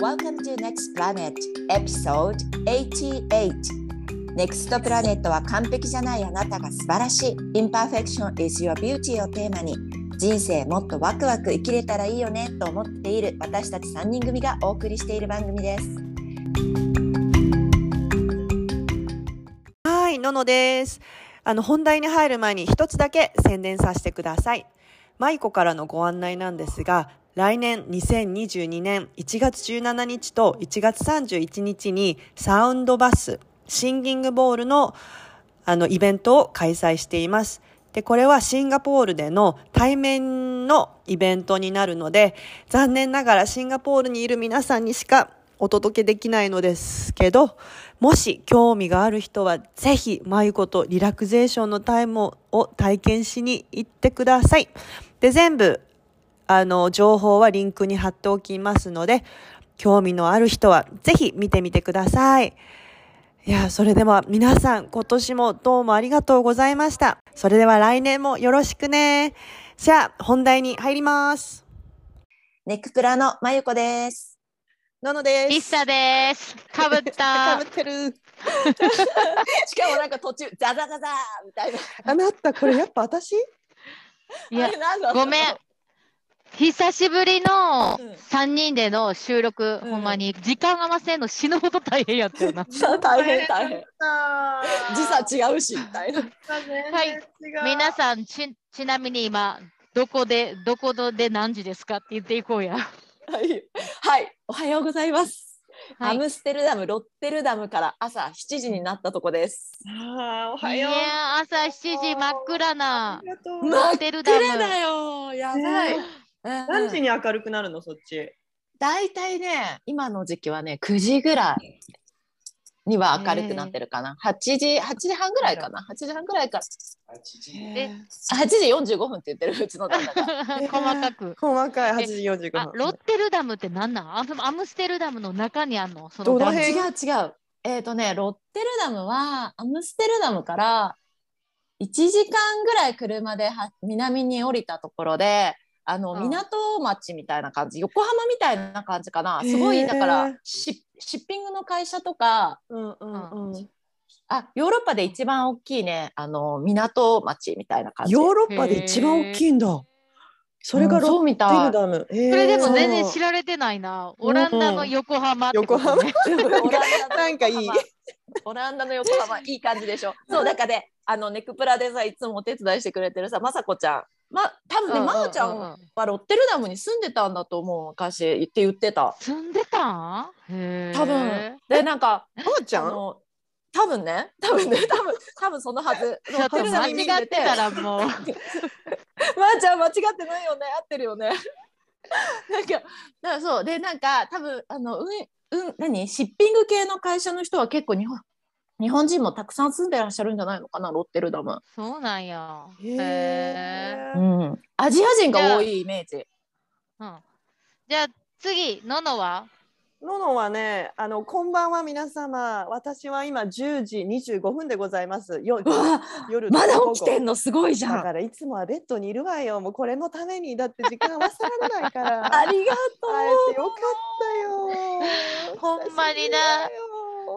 Welcome to Next Planet Episode 88 Next Planet は完璧じゃないあなたが素晴らしい。Imperfection is your beauty をテーマに。人生もっとワクワク生きれたらいいよねと思っている。私たち3人組がお送りしている番組です。はい、ののです。あの本題に入る前に一つだけ宣伝させてください。マイコからのご案内なんですが、来年2022年1月17日と1月31日にサウンドバス、シンギングボールのあのイベントを開催しています。で、これはシンガポールでの対面のイベントになるので、残念ながらシンガポールにいる皆さんにしかお届けできないのですけど、もし興味がある人はぜひ、まゆことリラクゼーションのタイムを体験しに行ってください。で、全部、あの、情報はリンクに貼っておきますので、興味のある人はぜひ見てみてください。いや、それでは皆さん今年もどうもありがとうございました。それでは来年もよろしくね。じゃあ本題に入ります。ネクプラのまゆこですののです。リッサです。かぶった。かぶってる。しかもなんか途中ザザザザーみたいなあなたこれやっぱ私？いやごめん。久しぶりのうん。3人での収録、うん。ほんまに時間合わせんの死ぬほど大変やったよな。大変大変。時差違うしみたいな。はい。皆さんち、ちなみに今、どこで、どこで何時ですかって言っていこうや。はい、はい、おはようございます、はい。アムステルダムロッテルダムから朝7時になったとこです。あーおはいよう。やー、朝7時真っ暗なロッテルダム。暗だよ。やばい、何時に明るくなるのそっち？だいたいね今の時期はね9時ぐらいには明るくなってるかな、8時8時半ぐらいかな。8時半ぐらいから。え。あ8時45分って言ってるうちの旦那が。細かく。細かい8時45分。あロッテルダムって何なん？アムアムステルダムの中にあんの？そのどの辺？違う違う。えっ、とねロッテルダムはアムステルダムから1時間ぐらい車では南に降りたところであの、うん港町みたいな感じ横浜みたいな感じかなすごいだからシシッピングの会社とかうんうんうん。あヨーロッパで一番大きいねあの港町みたいな感じヨーロッパで一番大きいんだ。それがロッテみたいルダム。そそれでも全然知らられてないな。オランダの横浜ね。オランダのなんかいい横浜オランダの横浜いい感じでしょ。そうだからねあのネクプラでさいつもお手伝いしてくれてるさまさこちゃん。ま多分ねうんまーちゃんうんうんはロッテルダムに住んでたんだと思う昔って言ってた。住んでたん？へー多分でなんかまーちゃん？多分ね多分ね 多分多分そのはず。ちょっと間違ってたらもう。まーちゃん間違ってないよね合ってるよね。なんかだからそうでなんか多分あのうんうん何？シッピング系の会社の人は結構日本日本人もたくさん住んでらっしゃるんじゃないのかなロッテルダム。そうなんや。へへえ。うん、アジア人が多いイメージ。うん。じゃあ次、ののは？ののはね、あのこんばんは皆様。私は今10時25分でございます。ようわ夜まだ起きてんのすごいじゃん。だからいつもはベッドにいるわよ。もうこれのためにだって時間合わせられないから。ありがと会 えてよかったよ。ほんまにな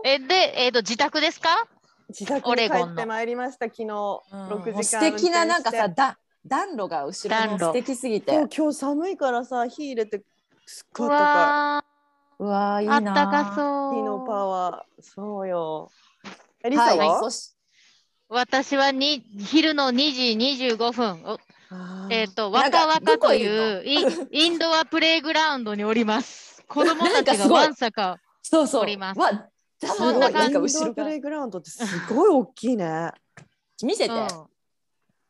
え、で、えっ、と、自宅ですか？自宅オに帰レゴンの。ってまいりました昨日。う。6時素敵ななんかさ運だ暖炉が後ろ暖炉。の素敵すぎて。そう今日寒いからさ火入れてすっうごいあったかわうわーいいー、あなったかそう。い火のパワー。そうよ。えリサは？い、は、そし私はに昼の2時25分。えっ、と、なんかわかわかといいうインインドアプレイグラウンドにおります。子供たちがわんさか。そうそうおります。わ多そ分なんんな感じか後ろプレイグラウンドってすごい大きいね。見せて、うん。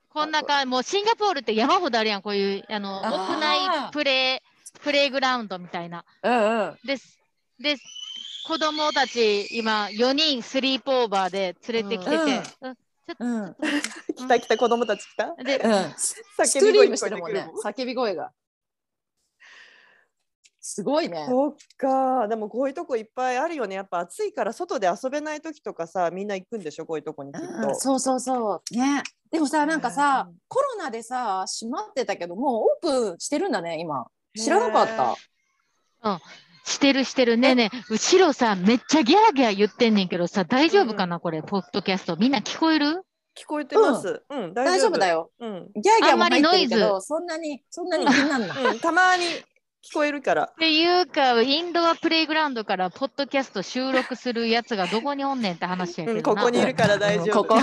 こんな感じ、もうシンガポールって山ほどあるやん、こういうあの屋内プレイプレイグラウンドみたいな。うんうん。です。です。子供たち、今、4人スリープオーバーで連れてきてて、うん。うん。来た来た子供たち来た。で、うん。スクリームしてるもんね。叫び声がすごいね。そっか。でもこういうとこいっぱいあるよね。やっぱ暑いから外で遊べない時とかさみんな行くんでしょ？こういうとこにきっと、うんそうそうそう。ね。でもさなんかさうんコロナでさ閉まってたけどもうオープンしてるんだね今。知らなかった。してるしてる。ねえねえ、後ろさ、めっちゃギャーギャー言ってんねんけどさ、大丈夫かな、これ、ポッドキャスト。みんな聞こえる？聞こえてます。うん、大丈夫。だよ。よ。うん、ギャーギャーも入ってるけど、そんなに、そんなに気になんない。うん、たまに聞こえるから。っていうか、インドアプレイグラウンドからポッドキャスト収録するやつがどこにおんねんって話やけうん。ここにいるから大丈夫。ここ。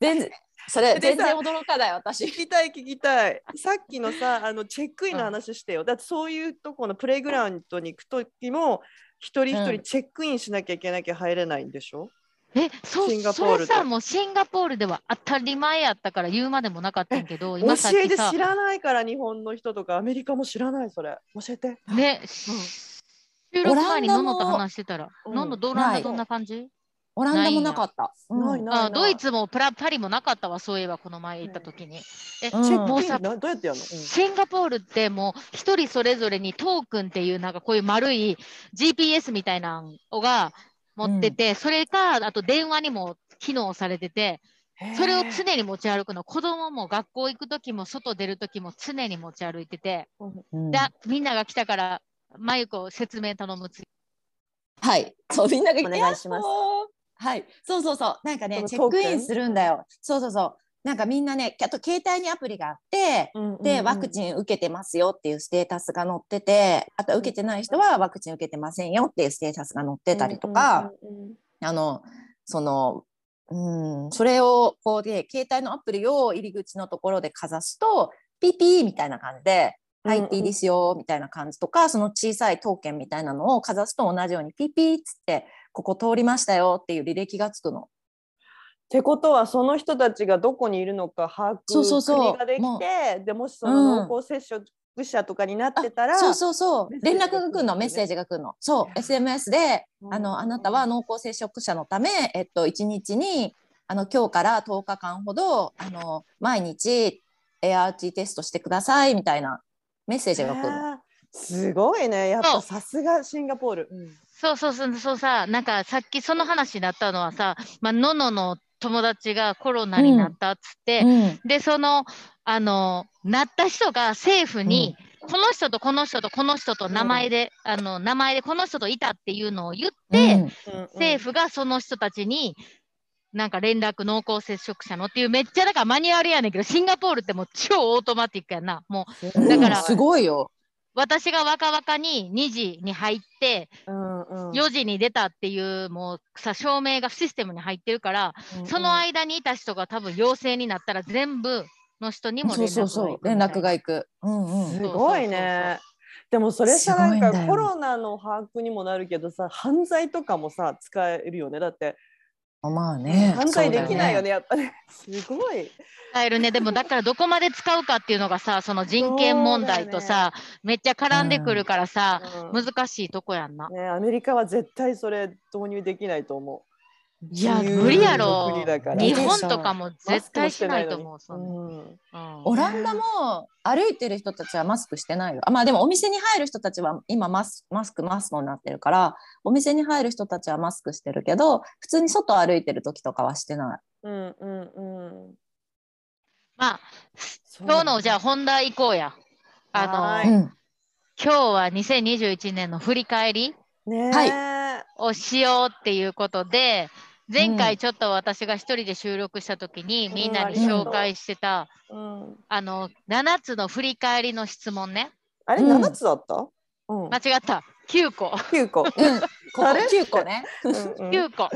全然、それ全然驚かない私。聞きたい聞きたい。さっきのさ、あのチェックインの話してよ。だってそういうとこのプレイグラウンドに行くときも、一人一人うんチェックインしなきゃいけなきゃ入れないんでしょ、え、そう、シンガポールでそれさ、もうシンガポールでは当たり前やったから言うまでもなかったけど、今さっ教えきさて知、らないから日本の人とかアメリカも知らないそれ。教えて。ね、収録前にオランダもののと話してたら、うんののどオランダどんな感じ？オランダもなかった。うんないないあドイツもプラパリもなかったわ、そういえばこの前行った時に。え、うん。チェックインもうどうやってやるの、シンガポールってもう一人それぞれにトークンっていうなんかこういう丸い GPS みたいなのが持ってて、それかあと電話にも機能されてて、うんそれを常に持ち歩くの。子供も学校行く時も外出る時も常に持ち歩いてて、うん。でみんなが来たから、まゆこ説明頼むつ。はい、そうみんながお願いします。はい、そうそうそう、なんかねチェックイン？するんだよ。そうそうそう、なんかみんなね、あと携帯にアプリがあって。で、ワクン。チン受けてますよっていうステータスが載ってて、あと受けてない人はワクチン受けてませんよっていうステータスが載ってたりとか、うんうんうんあの、その、うん、それをこうで、携帯のアプリを入り口のところでかざすと、ピーピーみたいな感じで、入っていいですよみたいな感じとか、その小さいトーケンみたいなのをかざすと同じようにピーピーっつって、ここ通りましたよっていう履歴がつくの。ってことはその人たちがどこにいるのか把握そうそうそう。国ができもてでもしその濃厚接触者とかになってたら、そうそうそう。メッ。セー連絡が来るの、メッセージが来るの。そう、SMS で、うん。あの、あなたは濃厚接触者のため、えっと、1日に、あの、今日から10日間ほど、あの、毎日、ART テストしてください、みたいなメッセージが来るすごいね。やっそう。ぱさすがシンガポール、うん。そうそうそうそうさ、なんかさっきその話になったのはさ、まあののの友達がコロナになったっつって、うん。で、その、あの、なった人が政府に、この人とこの人とこの人と名前で、あの、名前でこの人といたっていうのを言って、うん。うん。政府がその人たちに、なんか連絡濃厚接触者のっていうめっちゃだからマニュアルやねんけど、シンガポールってもう超オートマティックやんな。もううん。だからすごいよ。私が若々に2時に入って、うんうん4時に出たっていうもうさ証明がシステムに入ってるから、その間にいた人が多分陽性になったら全部の人にもそう連絡がそうそう。行くみたいな連絡が行く。うんうん。すごいね。でもそれさないんかコロナの把握にもなるけどさ犯罪とかもさ使えるよねだってまあね。犯罪できないよね。ねやっぱねすごい使えるね。でもだからどこまで使うかっていうのがさ、その人権問題とさ、めっちゃ絡んでくるからさ、うん難しいとこやんな。ねアメリカは絶対それ導入できないと思ういや、無理やのろ日本とかも絶対しないと思う。マスクもそんうん。オランダも歩いてる人たちはマスクしてないよ。あまあでもお店に入る人たちは今マスマスクマストになってるからお店に入る人たちはマスクしてるけど普通に外歩いてる時とかはしてない。うんうんうん。まあ、今日のじゃあ本題行こうや。あの、今日は2021年の振り返りねはをしようっていうことで、前うん回ちょっと私が一人で収録した時にうんみんなに紹介してた、うん、あの、7つの振り返りの質問ね。あれうん7つだった、うん間違った。9個。9個、うん、ここあれ？9個ね。うんうん 9個。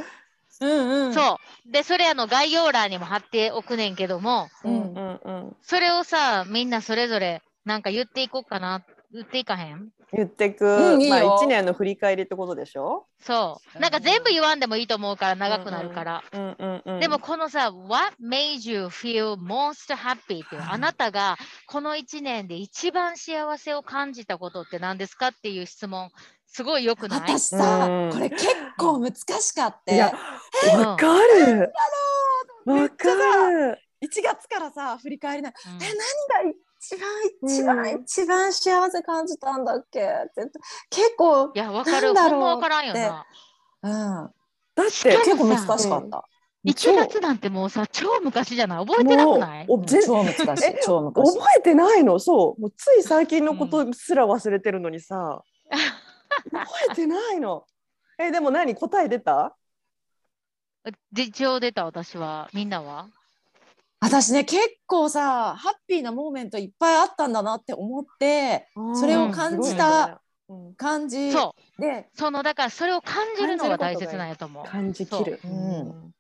うんうん。そう。で、それあの概要欄にも貼っておくねんけども、う。うんんうんそれをさ、みんなそれぞれなんか言っていこうかな。言っていかへん？言ってく、うんいいよ。まあ1年の振り返りってことでしょ、そう。なんか全部言わんでもいいと思うから長くなるから。うんうんうん、でもこのさ、What made you feel most happy っていう、あなたがこの1年で一番幸せを感じたことって何ですかっていう質問、すごいよくない？私さうん。これ結構難しかって。わかる。わかる。1月からさ振り返りなうん。え何が一番一番、うん。一番幸せ感じたんだっけって結構いや、わかる。なんだろうほんまわからんよな。うん。だって結構難しかった。1月なんてもうさ、超昔じゃない？覚えてなくない？超難しいえ超昔。覚えてないの？そう。もうつい最近のことすら忘れてるのにさ、えてないの？え、でも何？答え出た？で一応出た私は。みんなは？私ね結構さハッピーなモーメントいっぱいあったんだなって思ってそれを感じたうん感じそう。でそのだからそれを感じるのが大切なんやと思う。感じきる。そううん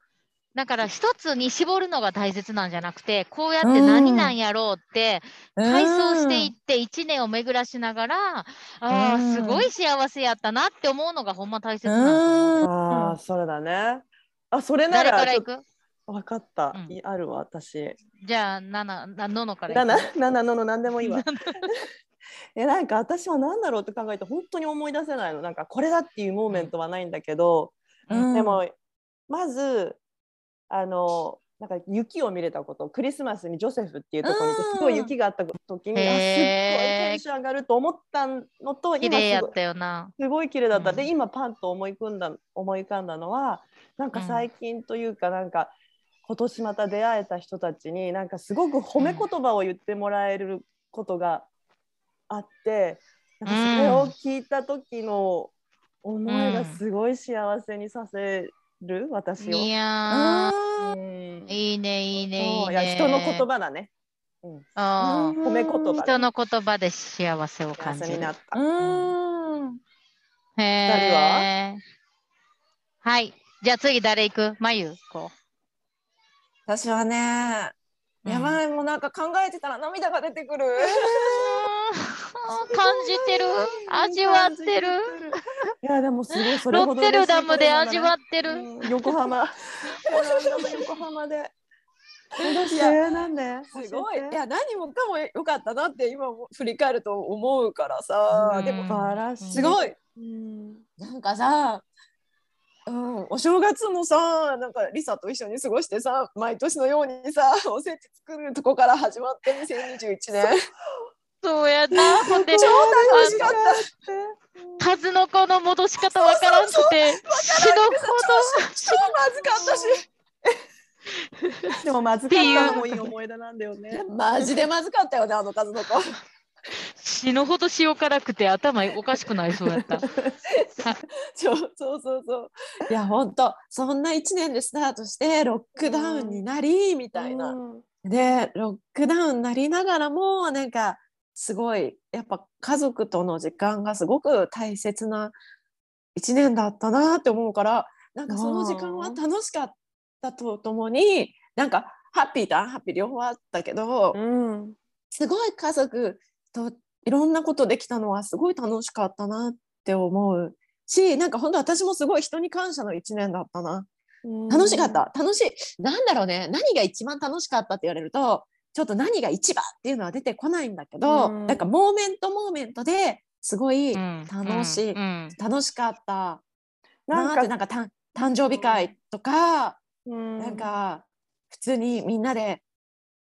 だから一つに絞るのが大切なんじゃなくて、こうやって何なんやろうって回想していって1年を巡らしながら、ああ、うんすごい幸せやったなって思うのがほんま大切なんだと思う。うんああ、それだね。あ、それな誰かららちょっと行くわかった。う。ん。いあるわ、私。じゃあ、なな、なののから行七く。七のの何でもいいわ。えなんか私は何だろうって考えて本当に思い出せないの。なんかこれだっていうモーメントはないんだけど、うん。でもまずあのなんか雪を見れたこと。クリスマスにジョセフっていうところにいてうん。すごい雪があった時に、あすっごいテンション上がると思ったのと綺今すごい麗やったよな。すごい綺麗だった、うん。で今パンと思い浮かんだ思い浮かんだのはなんか最近というかなんか今年また出会えた人たちになんかすごく褒め言葉を言ってもらえることがあって、なんかそれを聞いた時の思いがすごい幸せにさせる私を。いやいいね、いいね、いいね。人の言葉だね。褒め言葉ね人の言葉で幸せを感じるにな。った。うんへーはい。じゃあ次誰行く？まゆこ私はねう。やばいもうなんか考えてたら涙が出てくる。感じてる味わってるいやでもすごいそれロッほどテルダムで味わっってるうん横浜。横浜で。どうしてなんですごい。いや何もかも良かったなって今も振り返ると思うからさ、うんでも素晴らしい。すごいうん。なんかさ、うん、お正月もさなんかリサと一緒に過ごしてさ毎年のようにさ おせち作るとこから始まって2021年。そう。やな。ほんで、超楽しかっあの数の子の戻し方わからんくて、死ぬほ超まずかったし でもまずかったのもいい思い出なんだよね。マジでまずかったよねあの数の子。ど、死ぬほど塩辛くて頭おかしくなりそうやった。そうそうそうそういや本当そんな1年でスタートしてロックダウンになりみたいな、うんでロックダウンになりながらもなんかすごいやっぱ家族との時間がすごく大切な1年だったなって思うからなんかその時間は楽しかったとともになんかハッピーとアンハッピー両方あったけど、うん。すごい家族といろんなことできたのはすごい楽しかったなって思うしなんか本当私もすごい人に感謝の1年だったな。楽しかった。楽しい。なんだろうね。何が一番楽しかったって言われるとちょっと何が一番っていうのは出てこないんだけど、うん。なんか moment moment ですごいうん。楽しい、うん。楽しかったなんんてなんかた誕生日会とか、うん。なんか普通にみんなで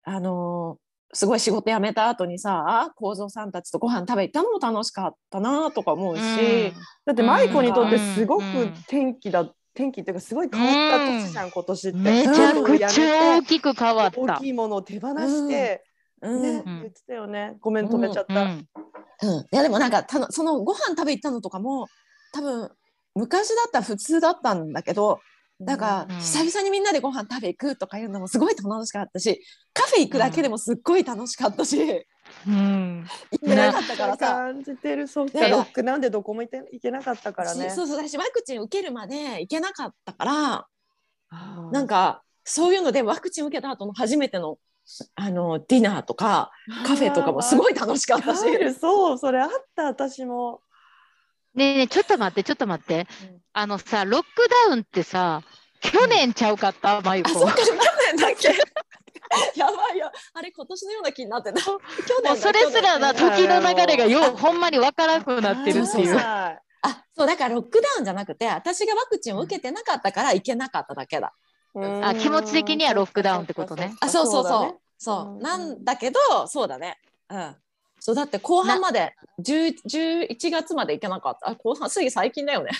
あのーすごい仕事辞めた後にさ幸三さんたちとご飯食べ行ったのも楽しかったなとか思うし、だって舞子にとってすごくうん天気だ天気っていうかすごい変わった年じゃん今年って。めちゃくちゃ大きく変わった。大きいものを手放して、うんね、うん言ってたよね。ごめん止めちゃった。うんうん、いやでもなんかたのそのご飯食べ行ったのとかも多分昔だったら普通だったんだけどだからうん久々にみんなでご飯食べ行くとかいうのもすごい楽しかったしカフェ行くだけでもすっごい楽しかったし、うん行ってなかったからさ。感じてるそうかねロックなんでどこも行って行けなかったからね。そうそう私ワクチン受けるまで行けなかったからなんかそういうのでワクチン受けた後の初めてのあのディナーとかカフェとかもすごい楽しかったし。そうそれあった私も。ねえねえ、ちょっと待って、ちょっと待って。あのさ、ロックダウンってさ、去年ちゃうかった、まゆこ。あそっか去年だっけ？やばいよ。あれ今年のような気になってた？去年だもうそれすらな、時の流れがよう、ほんまにわからなくなってるっていう。はあそうだからロックダウンじゃなくて私がワクチンを受けてなかったから行けなかっただけだ。いあ気持ち的にはロックダウンってことね。あそうそうそう。だねそう、うん。なんだけどそうだね。うん。そうだって後半まで10 11月まで行けなかった。あ後半すぎ最近だよね。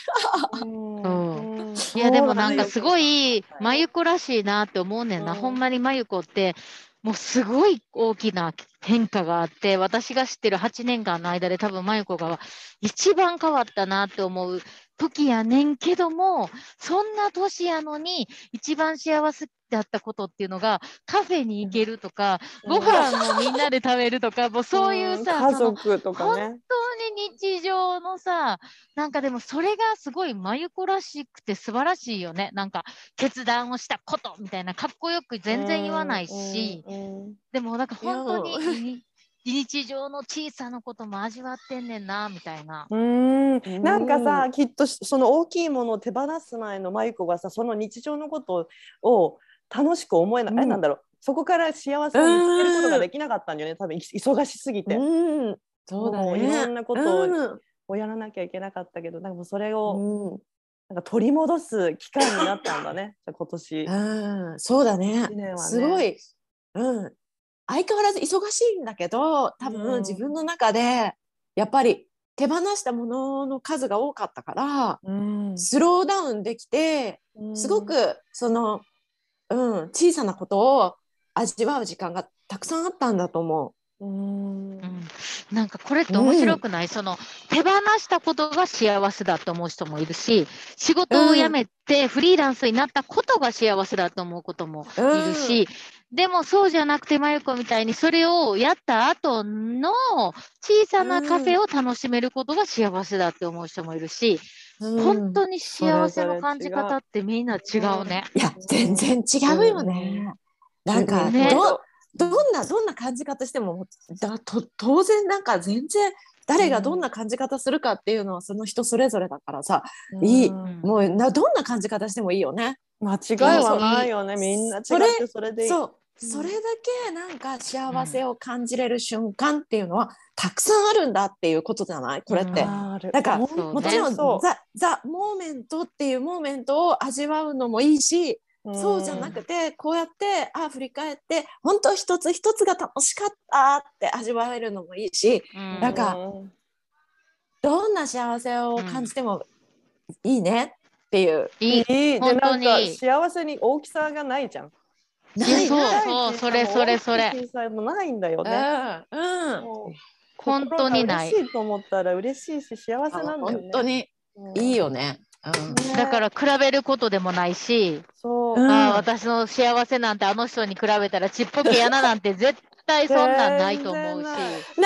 うんいやでもなんかすい。ごい、まゆこらしいなって思うねんな。うんほんまにまゆこって、もうすごい大きな変化があって、私が知ってる8年間の間で多分真由子が一番変わったなって思う時やねんけども、そんな年やのに一番幸せだったことっていうのがカフェに行けるとか、ご飯をみんなで食べるとか、もうそういうさ、家族とかね。本当に日常のさ、なんかでもそれがすごい真由子らしくて素晴らしいよね。なんか決断をしたことみたいな、かっこよく全然言わないし、うんうんでもなんか本当にに日常の小さなことも味わってんねんな、みたいな。うん。んなんかさきっとその大きいものを手放す前のマユコがさその日常のことを楽しく思えない、うん。あれなんだろう。そこから幸せを見つけることができなかったんだよね。多分い忙しすぎて、うん、そうだもういろね。んなことをやらなきゃいけなかったけどなんかもうそれをうん。なんか取り戻す期間になったんだね。じゃあ今年。うん、そうだね。ね。すごい、うん、相変わらず忙しいんだけど多分、うん。自分の中でやっぱり手放したものの数が多かったからうん。スローダウンできてすごくその、うん、小さなことを味わう時間がたくさんあったんだと思う。ん。うん、なんかこれって面白くない、その手放したことが幸せだと思う人もいるし、仕事を辞めてフリーランスになったことが幸せだと思うこともいるし、でもそうじゃなくて、まゆこみたいにそれをやった後の小さなカフェを楽しめることが幸せだって思う人もいるし、う。うん本当に幸せの感じ方ってみんな違うね。いや全然違うよね。なんか、ね。どどんなどんな感じ方してもだと当然なんか全然誰がどんな感じ方するかっていうのはその人それぞれだからさ、いい。うんもうなどんな感じ方してもいいよね。間違いはないよね。みんな違ってそれでいい。そう。うんそれだけなんか幸せを感じれる瞬間っていうのはたくさんあるんだっていうことじゃない？これって。もちろんザ・ザ・モーメントっていうモーメントを味わうのもいいし、そうじゃなくてこうやってあ振り返って本当一つ一つが楽しかったって味わえるのもいいしうん。なんかうんどんな幸せを感じてもいいねっていう。いい。なんか幸せに大きさがないじゃん。ないそう。そうそれそれそれ。大きさもないんだよね。うん本当にない。嬉しいと思ったら嬉しいし幸せなんだよね。本当に。うん。いいよね。うん。ね。だから比べることでもないし、ああ私の幸せなんてあの人に比べたらちっぽけやななんて絶対そんなんないと思うし。ない。な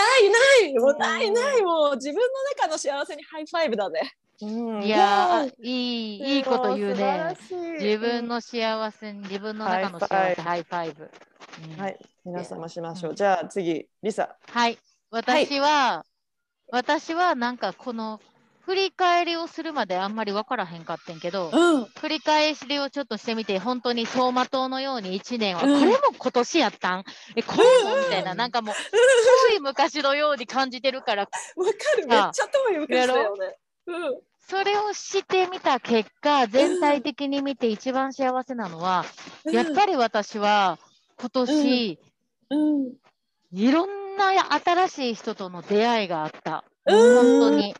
いもううんないない。もう自分の中の幸せに high five だね。うん。いやーいいいいこと言うね。自分の幸せに自分の中の幸せ high five。うん。はい。皆様しましょう。うんじゃあ次リサ。はい。私は、私はなんかこの振り返りをするまであんまり分からへんかってんけど、うん。振り返りをちょっとしてみて、本当に走馬灯のように1年は、うん。これも今年やったん？え、これもみたいな、なんかもう、遠い昔のように感じてるから、わかる。めっちゃ遠い昔だよね。うんそれをしてみた結果、全体的に見て一番幸せなのは、やっぱり私は今年、うん。いろんな新しい人との出会いがあった。うん。本当に。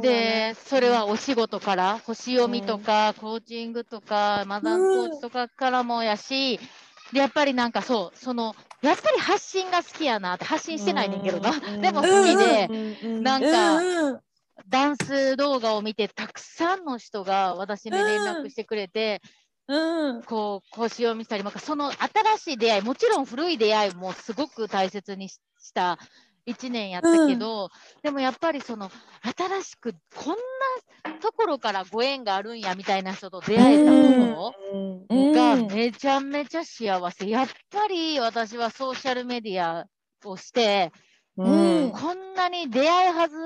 で、それはお仕事から、星読みとか、コーチングとか、マザンコーチとかからもやし、で、やっぱりなんかそう、その、やっぱり発信が好きやなって、発信してないねんけどな。うん。でも好きで、うん。なんか、うんダンス動画を見て、たくさんの人が私に連絡してくれて、うん。こう、講師読みしたり、なんかその新しい出会い、もちろん古い出会いもすごく大切にしした1年やったけど、でもやっぱりその、新しくこんなところからご縁があるんやみたいな人と出会えたこうん。とうん。がめちゃめちゃ幸せ。やっぱり私はソーシャルメディアをして、うん。こんなに出会いはず、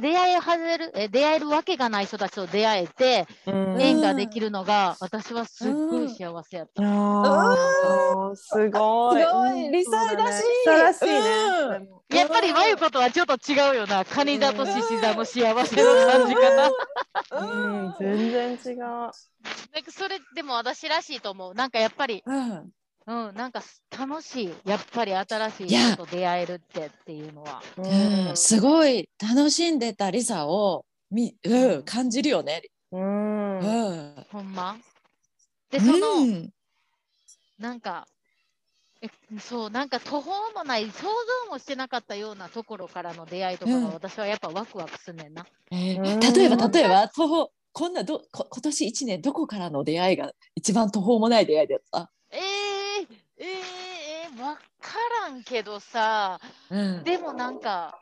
出会いはずる、え出会えるわけがない人たちと出会えて、縁ができるのが、私はすっごい幸せやった。あーすごい。すごいリサらしいらしいね。やっぱり、まゆことはちょっと違うよな。カニ座と獅子座の幸せの感じかな。うん、全然違う。なんかそれ、でも私らしいと思う。なんかやっぱり、うんうん、なんか楽しい。やっぱり新しい人と出会えるってっていうのは。うん、すごい楽しんでたリサをみ、うん、感じるよね。うん。うん、ほんま？で、その、うんなんか、えそう、なんか途方もない、想像もしてなかったようなところからの出会いとかうんが私はやっぱワクワクすんねんな。えうんー例えば例えば途方こんなどこ今年一年どこからの出会いが一番途方もない出会いだった？えー、えー、えー、わからんけどさ、うんでもなんか、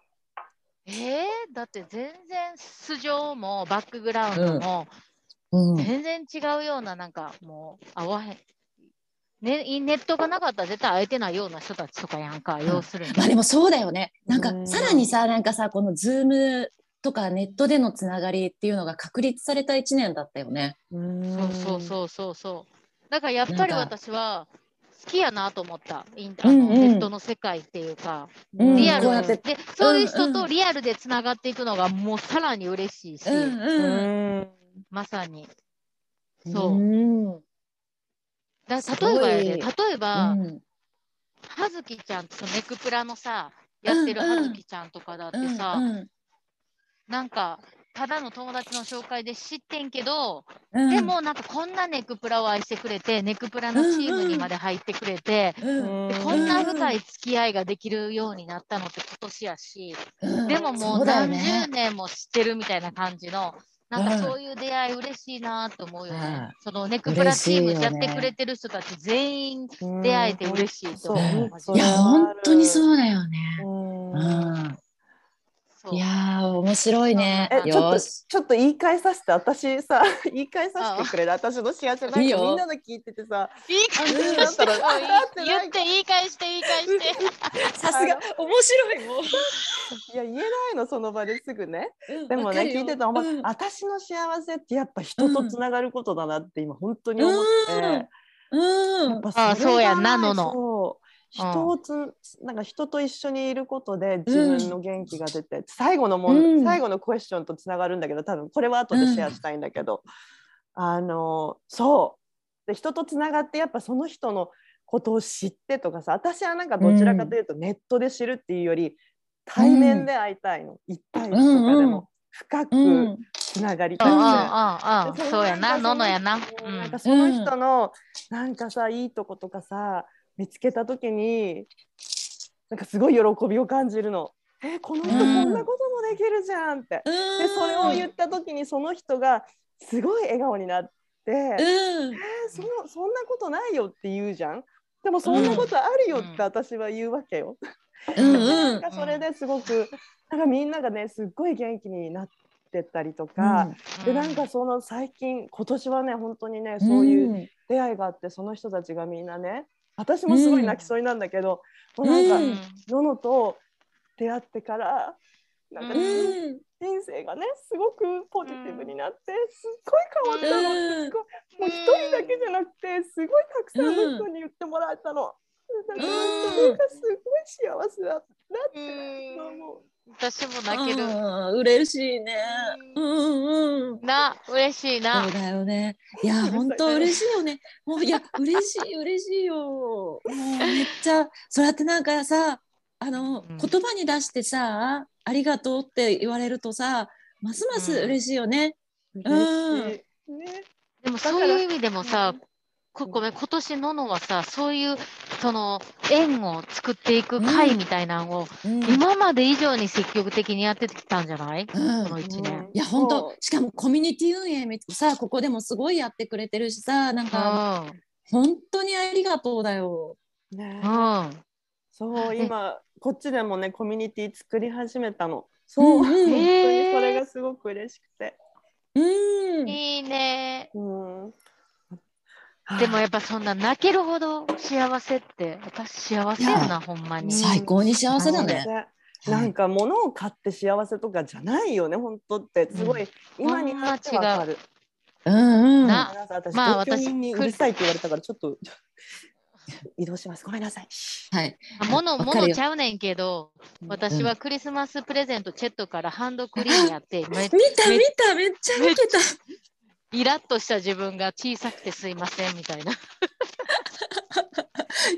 えー、だって全然素性もバックグラウンドもうん全然違うような、なんかもう合わへん。ね、ネットがなかったら絶対会えてないような人たちとかやんか、要するに。まあでもそうだよね。なんかうんさらにさなんかさこのズームとかネットでのつながりっていうのが確立された一年だったよね。そうそうそうそうそう。だからやっぱり私は好きやなと思った。インタあのうんうん。ネットの世界っていうか、うん。リアルこうやって。で、そういう人とリアルでつながっていくのがもうさらに嬉しいし、うんううん。んまさに。そう。うんだ例えばやで、例えば、うん。はずきちゃんとネクプラのさ、やってるはずきちゃんとかだってさ、うん。なんか、ただの友達の紹介で知ってんけど、うん。でもなんかこんなネクプラを愛してくれて、ネクプラのチームにまで入ってくれて、うんでこんな深い付き合いができるようになったのって今年やし、うん。でももそう何ね。十年も知ってるみたいな感じの、なんうんかそういう出会い嬉しいなと思うよね。うん。そのネクプラチームやってくれてる人たち全員出会えて嬉しいと思う。うんい。や本当にそうだよね。うんいやー面白いね。えちょっと。ちょっと言い返させて私さ 言い返させてくれる？私の幸せなん。いいよ。かみんなの聞いててさ言い返うんして、言って言い返して言い返して。さすが面白いもう。いや言えないのその場ですぐね。でもね聞いてたお前、うん。私の幸せってやっぱ人とつながることだなって今本当に思って、うん。やっぱあそうやんなのの人をつ、なんか人と一緒にいることで自分の元気が出て、最後のもん、うん。最後のクエスチョンとつながるんだけど多分これは後でシェアしたいんだけど、あのそう。で人とつながってやっぱその人のことを知ってとかさ私はなんかどちらかというとネットで知るっていうより対面で会いたいの、一対一とかでうんうん。も深くうん。つながりうんうん。たくて。うんうん、でそうやな、ののやな。ううん。なんんかその人の、なんかさいいとことかさ見つけた時になんかすごい喜びを感じるの。えこの人こんなこともできるじゃんって。でそれを言った時にその人がすごい笑顔になって、えうんそのそんなことないよって言うじゃん。でもそんなことあるよって私は言うわけよ。うん なんかそれですごくなんかみんながねすっごい元気になってったりとか、でなんかその最近今年はね本当にねそういう出会いがあってその人たちがみんなね私もすごい泣きそうになるんだけど、もうなんか、うん。ののと出会ってからなんか、うんうん。人生がねすごくポジティブになってすっごい変わったの、うん。すっごいもう一人だけじゃなくてすごいたくさんの人に言ってもらえたの。だからそれがすごい幸せだなって思う。私も泣ける。うん嬉しいね。うんうんうん。な、嬉しいなそう。だよね。いや、本当嬉しいよね。もう、いや、嬉しい、嬉しいよ。もう、めっちゃ、そうやってなんかさ。あの、うん言葉に出してさ、ありがとうって言われるとさ。ますます嬉しいよね。嬉しいねでもそういう意味でもさ、こごめん、今年ののはさ、そういうその縁を作っていく会みたいなのを、うん。今まで以上に積極的にやってきたんじゃない、うんこの1年。いや本当しかもコミュニティ運営めさここでもすごいやってくれてるしさなんか本当にありがとうだよ。ねうん。うん。そう今こっちでもねコミュニティ作り始めたの。そう、うんうん本当にそれがすごく嬉しくて。うん。いいね。うん、でもやっぱそんな泣けるほど幸せって、私幸せやな、ほんまに。最高に幸せだね。ねなんか物を買って幸せとかじゃないよね本当ってすごい、今になってわかる。うんうん。なまあ東京人に私うるさいって言われたからちょっと移動しますごめんなさい。はい。もの、わかるよものちゃうねんけど、私はクリスマスプレゼントチェットからハンドクリームやって、め見ため見ためっちゃ見てた。イラッとした自分が小さくてすいませんみたいな。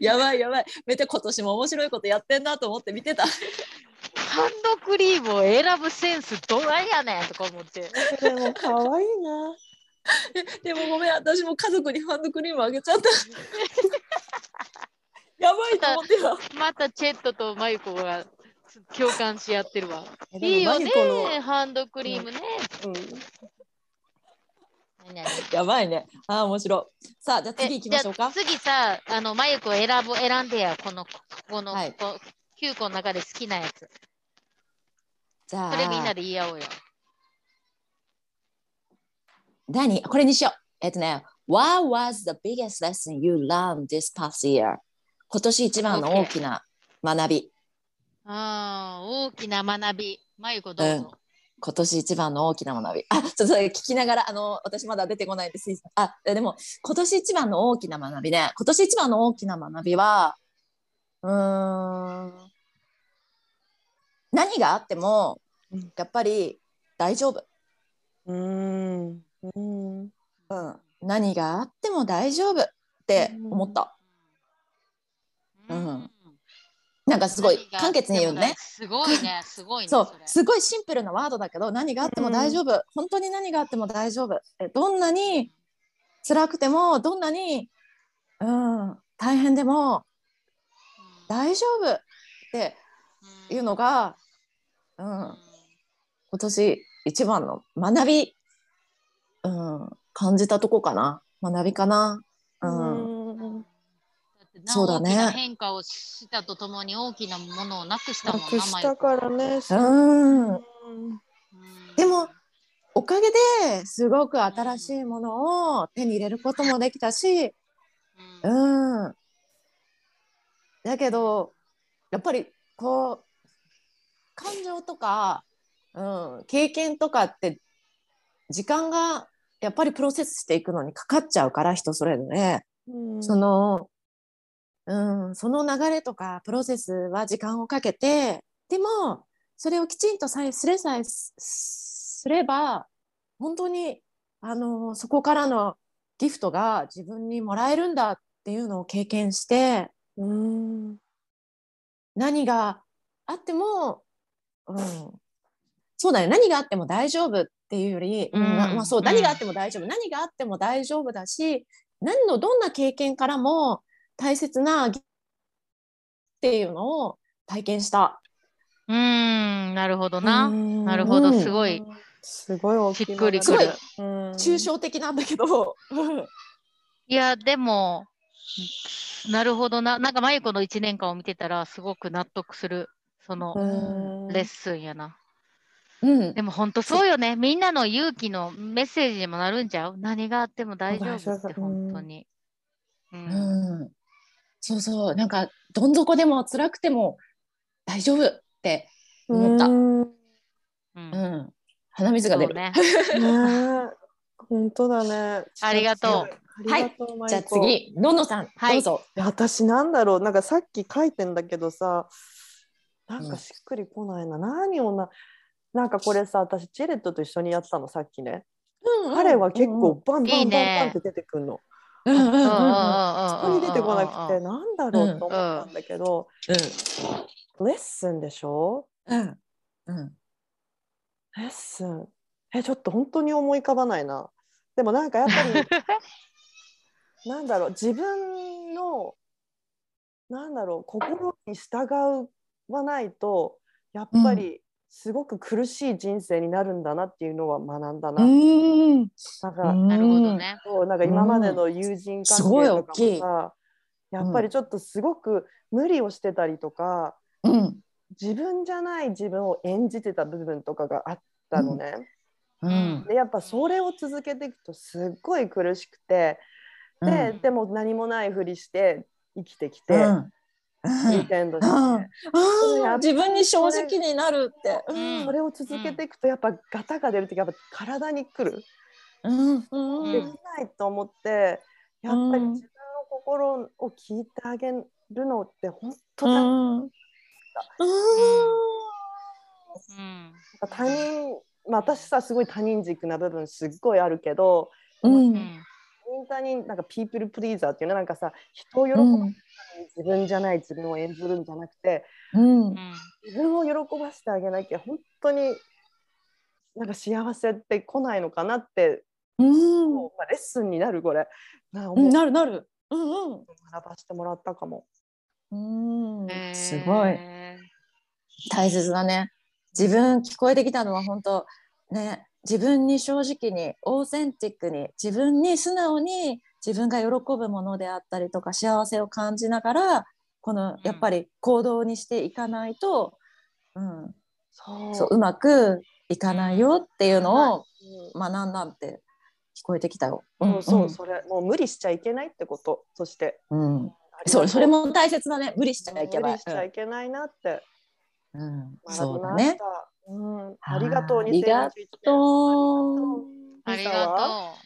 やばいやばい。めっちゃ今年も面白いことやってんなと思って見てた。ハンドクリームを選ぶセンスどないやねんとか思って。でも可愛いな。でもごめん私も家族にハンドクリームあげちゃった。やばいと思ってた。またチェットとマユコが共感し合ってるわ。いいよねハンドクリームね。うん、何々やばいね。あー面白い。さあじゃあえ次行きましょうかじゃあ。次さ、あの、マユコ選ぶ、選んでや、この、ここの、はいこ9個の中で好きなやつ。じゃあそれみんなで言い合おうよ。何？これにしよう。えっとね、What was the biggest lesson you learned this past year? 今年一番の大きな学び。ああ、大きな学び。マユコどうぞ。今年一番の大きな学び。あ、ちょっと聞きながら、あの、私まだ出てこないです。あ、えでも、今年一番の大きな学びね。今年一番の大きな学びは、うーん、何があってもうん、やっぱり大丈夫。うんうんうん、何があっても大丈夫って思った。うんなんかすごい簡潔に言うね。すごいね、すごいね。そうれすごいシンプルなワードだけど何があっても大丈夫、本当に何があっても大丈夫えどんなに辛くてもどんなに、うん、大変でも大丈夫っていうのが、うん、今年一番の学び、うん、感じたとこかな学びかな。うんうんそうだね。大きな変化をしたとともに大きなものをなくしたなもんくしたからね。うん。うん。でもおかげですごく新しいものを手に入れることもできたし、うん。うん。だけど、やっぱりこう、感情とか、うん、経験とかって、時間がやっぱりプロセスしていくのにかかっちゃうから、人それぞれ。うん。その、うん、その流れとかプロセスは時間をかけて、でも、それをきちんとさえすれさえすすれば、本当に、あの、そこからのギフトが自分にもらえるんだっていうのを経験して、うん。何があっても、うん、そうだよ。何があっても大丈夫っていうより、うん。まあ、そううん。何があっても大丈夫、何があっても大丈夫だし何のどんな経験からも大切なギっていうのを体験した。うーん、なるほどな。うんなるほど、うんすごい。すごい大きいしっくりくすごい抽象的なんだけど、いや、でも、なるほどな。なんか、まゆこの1年間を見てたら、すごく納得する、そのうんレッスンやな。うんでも、本当そうよね。みんなの勇気のメッセージにもなるんちゃう？何があっても大丈夫って、本当に。う。うんん、そうそう。なんかどん底でも辛くても大丈夫って思った。うん。ううん。ん、鼻水が出る。ね。本当だね。ありがとう。ありがとう、じゃあ次のんのさん、はい。どうぞ。私なんだろう。なんかさっき書いてんだけどさなんかしっくりこないな、何をななんかこれさ私チェレットと一緒にやったのさっきね、彼は結構バンバンバンバンいいね。って出てくるの、うんうそこに出てこなくてなんだろうと思ったんだけど、レッスンでしょうんうんレッスンえちょっと本当に思い浮かばないなでもなんかやっぱりなんだろう自分のなんだろう心に従わないとやっぱりすごく苦しい人生になるんだなっていうのは学んだな。うん。なんか,、なるほどね。そうなんか今までの友人関係とかもさ、やっぱりちょっとすごく無理をしてたりとかうん。自分じゃない自分を演じてた部分とかがあったのね。うん。でやっぱそれを続けていくとすっごい苦しくてで,、うん。でも何もないふりして生きてきて、うんウィークエンドして、うん。あやっぱー自分に正直になるって。うん。それを続けていくとやっぱガタが出る時やっぱ体に来る、うん。うん。できないと思ってやっぱり自分の心を聞いてあげるのって本当だ、うん。うん。他人、まあ、私さすごい他人軸な部分すっごいあるけどうんうんうん。他人なんかピープルプリーザーっていうのはなんかさ人を喜ばせるために自分じゃない自分を演ずるんじゃなくてうんうん自分を喜ばせてあげなきゃ本当になんか幸せって来ないのかなって、うんまあ、レッスンになるこれなうんなるなる。うんうん。学ばせてもらったかも。うんすごい大切だね。自分聞こえてきたのは本当ね自分に正直にオーセンティックに自分に素直に自分が喜ぶものであったりとか幸せを感じながらこのやっぱり行動にしていかないと、うん、そう。そううまくいかないよっていうのをうん学んだって聞こえてきたよ。そうそう、それもう無理しちゃいけないってことそして。うん、う。ん、そうそれも大切だね。無理しちゃいけない。無理し。ちゃいけないなって。うん、学そうだびました。ね。うん、ありがとうありが2021年とありがと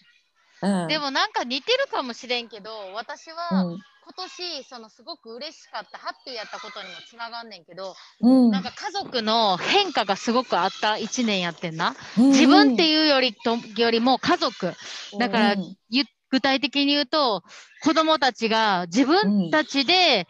う。でもなんか似てるかもしれんけど、私はうん。今年そのすごく嬉しかったハッピーやったことにもつながんねんけど、うん。なんか家族の変化がすごくあった1年やってんな。うん。自分っていうよりとよりも家族。だからうんゆ具体的に言うと子供たちが自分たちで、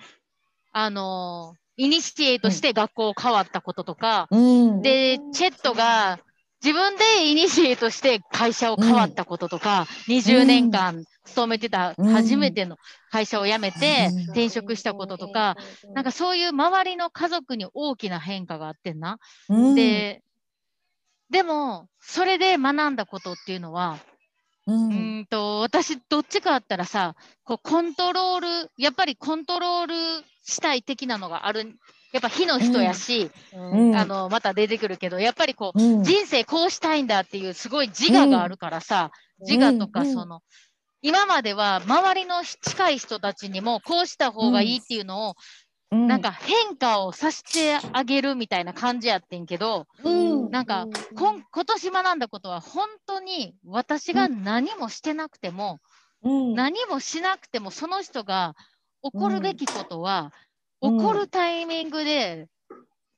あのイニシエイトして学校変わったこととか、うん。でチェットが自分でイニシエイトして会社を変わったこととか、20年間勤めてたうん。初めての会社を辞めてうん。転職したこととか、なんかそういう周りの家族に大きな変化があってんな。うん。で、でも、それで学んだことっていうのは、ううん。ーんと、私、どっちかあったらさ、こう、コントロール、やっぱりコントロールしたい的なのがある。やっぱ火の人やし、うん。あの、また出てくるけど、やっぱりこう、うん。人生こうしたいんだっていうすごい自我があるからさ、自我とかうん。その、今までは周りの近い人たちにもこうした方がいいっていうのを、うん。なんか変化をさせてあげるみたいな感じやってんけど、うん。なんか今年学んだことは本当に私が何もしてなくても、うん。何もしなくてもその人が起こるべきことは、うん。起こるタイミングで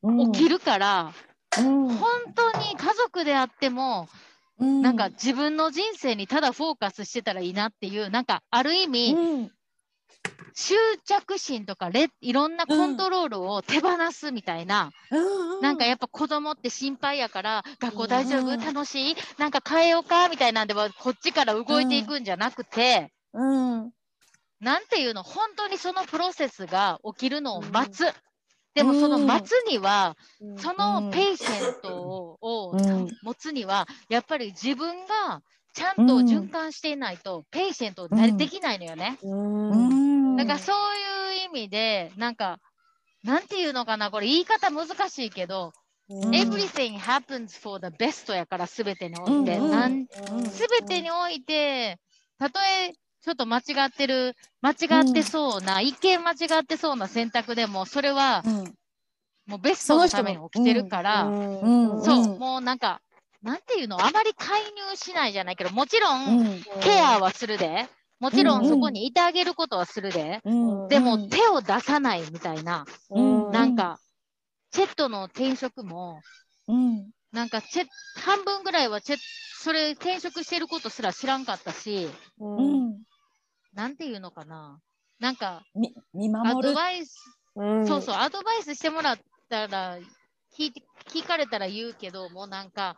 うん。起きるから、うん。本当に家族であっても、うん。なんか自分の人生にただフォーカスしてたらいいなっていう、なんかある意味、うん。執着心とかレいろんなコントロールを手放すみたいな、うん。なんかやっぱ子供って心配やから、学校大丈夫、うん。楽しい？なんか変えようか？みたいなんでは、こっちから動いていくんじゃなくて、うんなんていうの、本当にそのプロセスが起きるのを待つ。でもその待つには、その patient を,持つには、やっぱり自分がちゃんと循環していないと、 patient できないのよね。うん。だからそういう意味で、なんか、なんていうのかな、これ言い方難しいけど、ん。everything happens for the best やから、すべてにおいて。すべてにおいて、たとえちょっと間違ってる、間違ってそうな、一見間違ってそうな選択でも、それはうん。もうベストのために起きてるから、うんそう、うん。もうなんか、なんていうの、あまり介入しないじゃないけど、もちろん、うん。ケアはするで、もちろうんんそこにいてあげることはするで、うん。でも手を出さないみたいな、うん。なんか、チェットの転職も、うんなんかチェ半分ぐらいはチェそれ転職してることすら知らんかったし、うん。なんていうのかな。なんか、み見ア守る。ドバイス、そうそう、アドバイスしてもらったら、聞いて聞かれたら言うけど、もうなんか、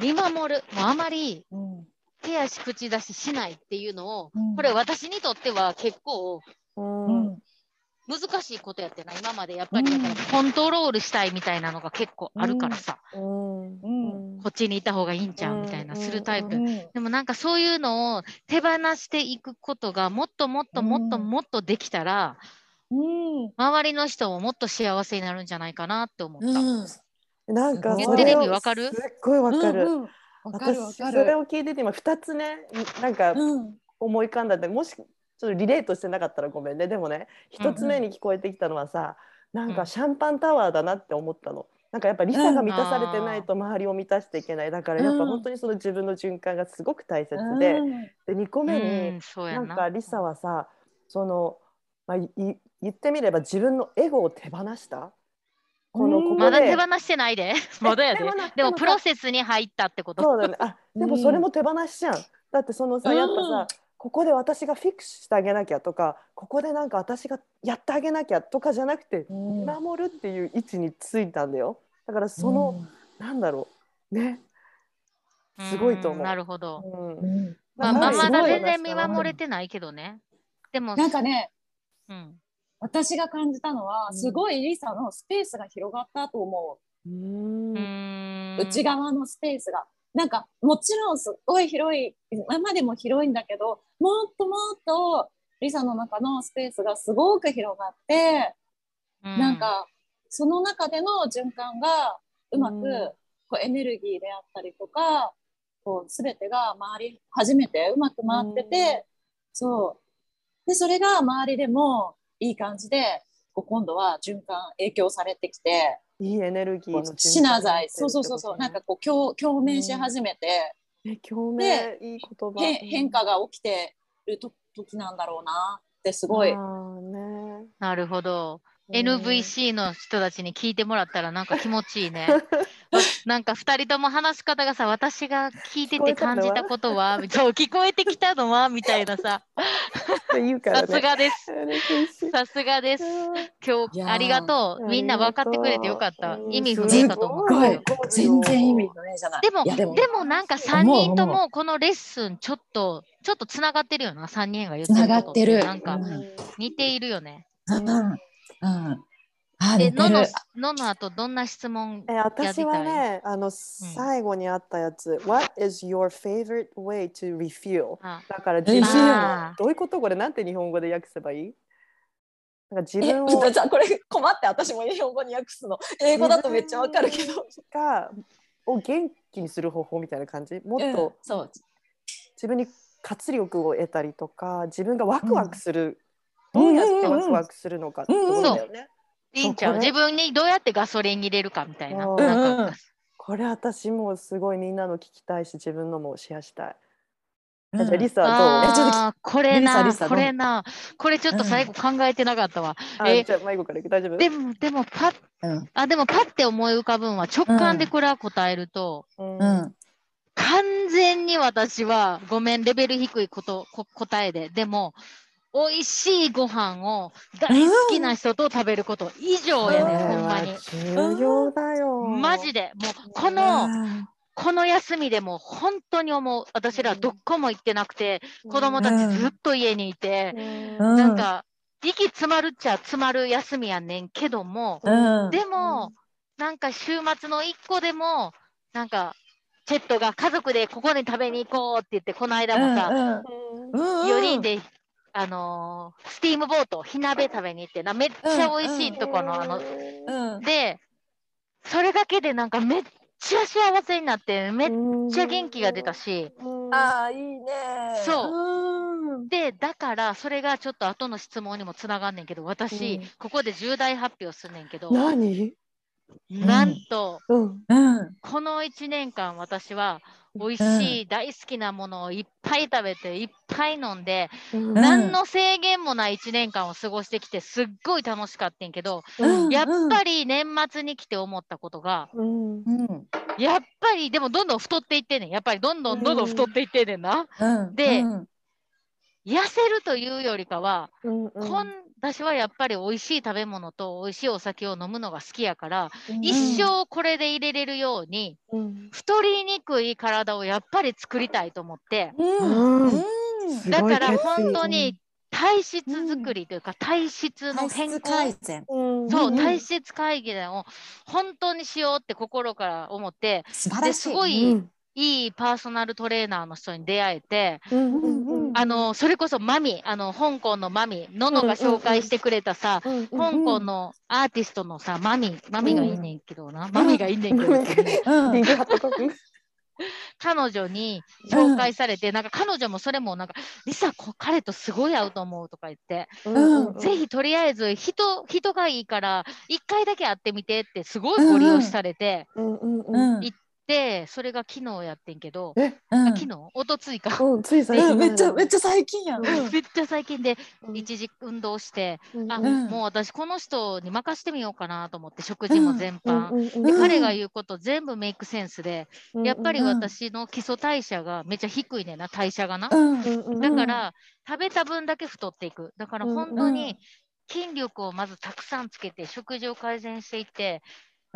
見守る。もうあまりうん。手足口出ししないっていうのを、うん。これ私にとっては結構うん難しいことやってな。今まで。やっぱりだからコントロールしたいみたいなのが結構あるからさ、うん。こっちにいた方がいいんちゃうみたいなするタイプ。うん。でもなんかそういうのを手放していくことがもっともっともっともっとできたら、うん。周りの人ももっと幸せになるんじゃないかなって思った。うん。なんか言ってる意味わかる？すっごいわかる。うんうん。わかるわ私それかるを聞いてて今2つねなんかうん。思い浮かんだってもしちょっとリレートしてなかったらごめんね。でもね1つ目に聞こえてきたのはさ、なんかシャンパンタワーだなって思ったの。なんかやっぱリサが満たされてないと周りを満たしていけない。だからやっぱ本当にその自分の循環がすごく大切で,、で2個目に、なんな。かリサはさその、まあ、い言ってみれば自分のエゴを手放した？このうん。ここで。まだ手放してないで。まだやで。でもさプロセスに入ったってこと。そうだね。あでもそれも手放しじゃん、だってそのさやっぱうん。さここで私がフィックスしてあげなきゃとかここでなんか私がやってあげなきゃとかじゃなくてうん。見守るっていう位置についたんだよ。だからその、なんだろう。ね。すごいと思う。うん。なるほど。うん。うん。まあ、まだ全然見守れてないけどね。でも、なんかねうん。私が感じたのは、うん。すごいリサのスペースが広がったと思う。う。ん。内側のスペースが。なんか、もちろんすっごい広い、今でも広いんだけど、もっともっとリサの中のスペースがすごく広がって、なんか、その中での循環がうまく、うん。こうエネルギーであったりとか、こう全てが回り始めてうまく回ってて、そう。で、それが周りでもいい感じで、こう今度は循環影響されてきて、いいエネルギーのシナ剤、そうそうそうそう、なんかこう共共鳴し始めて、え共鳴いい言葉。へ変化が起きてると時なんだろうなってすごい。ね。なるほど。うん NVC の人たちに聞いてもらったらなんか気持ちいいね。わなんか2人とも話し方がさ、私が聞いてて感じたことは、そう聞こえてきたのはみたいなさ、さすがです。さすがです。今日ありがとう。あみんな分かってくれてよかった。うん意味不明かと思う。全然意味不明じゃない。でもでもでもなんか3思う人と思もこのレッスンちょっとちょっとつながってるよな3人が言ってつなることがってる。なんかうん似ているよね。うんうん。あ、え、ののる。、のの後どんな質問え私はねあの最後にあったやつ、What is your favorite way to refuel? あ。だから自分どういうことこれなんて日本語で訳せばいい？なんか自え分をじゃあこれ困って私も日本語に訳すの。英語だとめっちゃわかるけど、がを元気にする方法みたいな感じ？もっうんとそう。自分に活力を得たりとか自分がワクワクする、うんどうやってワクワクするのかってことだよね。いいんちゃうそう。これ。自分にどうやってガソリン入れるかみたいな。うんなんかこれ私もすごいみんなの聞きたいし自分のもシェアしたい。うん。じゃあリサはどう？えちょっとあーこれなこれな、これちょっと最後考えてなかったわ。あえじゃあ迷子から行く。大丈夫？でも、でも、パッ、うん。あ、でも、パッて思い浮かぶんは、直感でこれは答えると、うん。うん。完全に私は、ごめん、レベル低いこと、こ答えで、でも、美味しいご飯を大好きな人と食べること以上やね、これほんまに。は重要だよ。マジで、もう、この、この休みでも本当に思う。私らどこも行ってなくて、子供たちずっと家にいて、うん。なんか、息詰まるっちゃ詰まる休みやねんけども、うん。でも、なんか週末の一個でも、なんか、チェットが家族でここに食べに行こうって言って、この間もさ、うんうん。4人で、あのースティームボート、火鍋食べに行ってな、めっちゃ美味しいとこの、あの、うん。で、それだけでなんかめっちゃ幸せになって、めっちゃ元気が出たし、ああいいね。そう。うん。で、だから、それがちょっと後の質問にもつながんねんけど、私、うん。ここで重大発表すんねんけど、何？なんと、うん。うん。この1年間、私は美味しい、大好きなものをいっぱい食べて、いっぱい飲んで、うん。何の制限もない1年間を過ごしてきて、すっごい楽しかったんけど、うん。やっぱり年末に来て思ったことが、うん。うん。やっぱり、でもどんどん太っていってんねん。やっぱりどんどんどんどん太っていってんねんな。うん。でうん痩せるというよりかは、うんこん私はやっぱり美味しい食べ物と美味しいお酒を飲むのが好きやから、うん。一生これで入れれるように、うん。太りにくい体をやっぱり作りたいと思って、うん。うん。うん。だから本当に体質作りというか、体質の変更、改善。うん。そう、うん。体質会議を本当にしようって心から思って、素晴らしい。ですごういんいいパーソナルトレーナーの人に出会えて、うんうんうん。あのそれこそマミ、あの香港のマミ、ののが紹介してくれたさ、うんうん香港のアーティストのさ、マミ、マミがいいねんけどな、マミがいいねんけど、うん彼女に紹介されて、なんか彼女もそれもなんか、リサ、こ彼とすごい合うと思うとか言って、うんぜひとりあえず人、人がいいから、一回だけ会ってみてって、すごいご利用しされて、うんうんうんうん行で、それが昨日やってんけど、え？うん。あ昨日？おとついか。うんつい最近うんめっちゃめっちちゃ最近やん。うんめっちゃ最近でうん。一時運動して、あ、うん。もう私この人に任してみようかなと思って食事も全般、うんでうん彼が言うこと全部メイクセンスで、うんやっぱりうん私の基礎代謝がめっちゃ低いねんな代謝がな、うん。うんうんだから食べた分だけ太っていく。だから本当うん。に筋力をまずたくさんつけて食事を改善していって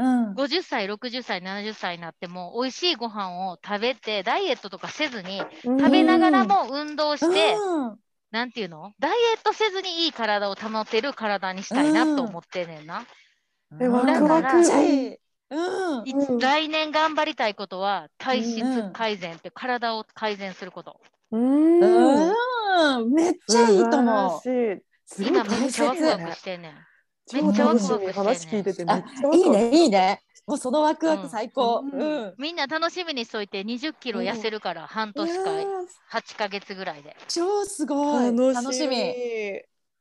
うん。50歳60歳70歳になっても美味しいご飯を食べてダイエットとかせずにうん。食べながらも運動して、うん。なんていうの？ダイエットせずにいい体を保てる体にしたいなと思ってんねんな。だから来年頑張りたいことは体質うん改善って体を改善すること。うん。うん。めっちゃいいと思う。今めっちゃワクワクしてんねん。超めっちゃワ楽しみクワクしてんねん話聞いててめっあちゃいいねいいね。もうそのワクワク最高。ううんん。みんな楽しみにしといて20キロ痩せるから半年か8ヶ月ぐらいで。超すごい。楽楽しみ。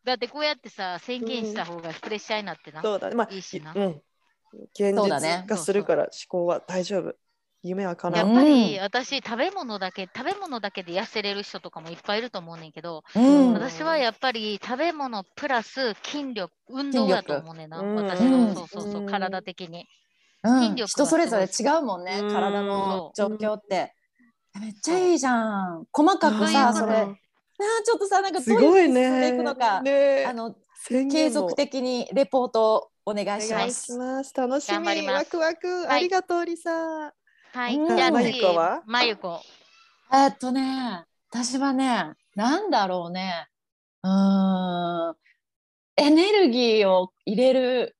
だってこうやってさ宣言した方がプレッシャーになってな。そうだねまあいいしなうん現そうだね実化するから思考は大丈夫夢は叶う。やっぱりうん。私食べ物だけ食べ物だけで痩せれる人とかもいっぱいいると思うねんけど、うん。私はやっぱり食べ物プラス筋力運動だと思うねんな。うん。のそうそうそううん。体的に。うん。筋力は人それぞれ違うもんね。うん。体の状況って。めっちゃいいじゃん。細かくさ、それ。あーちょっとさ、なんかすどういうふごいうに進んでいねくのか。ねあの継続的にレポートお願いしお願いします。ます楽しみ。ワクワク。はい。ありがとうリサはい、うんまじゃあ次ゆこは？まゆこえっとね、私はね、なんだろうね。うーん。エネルギーを入れる。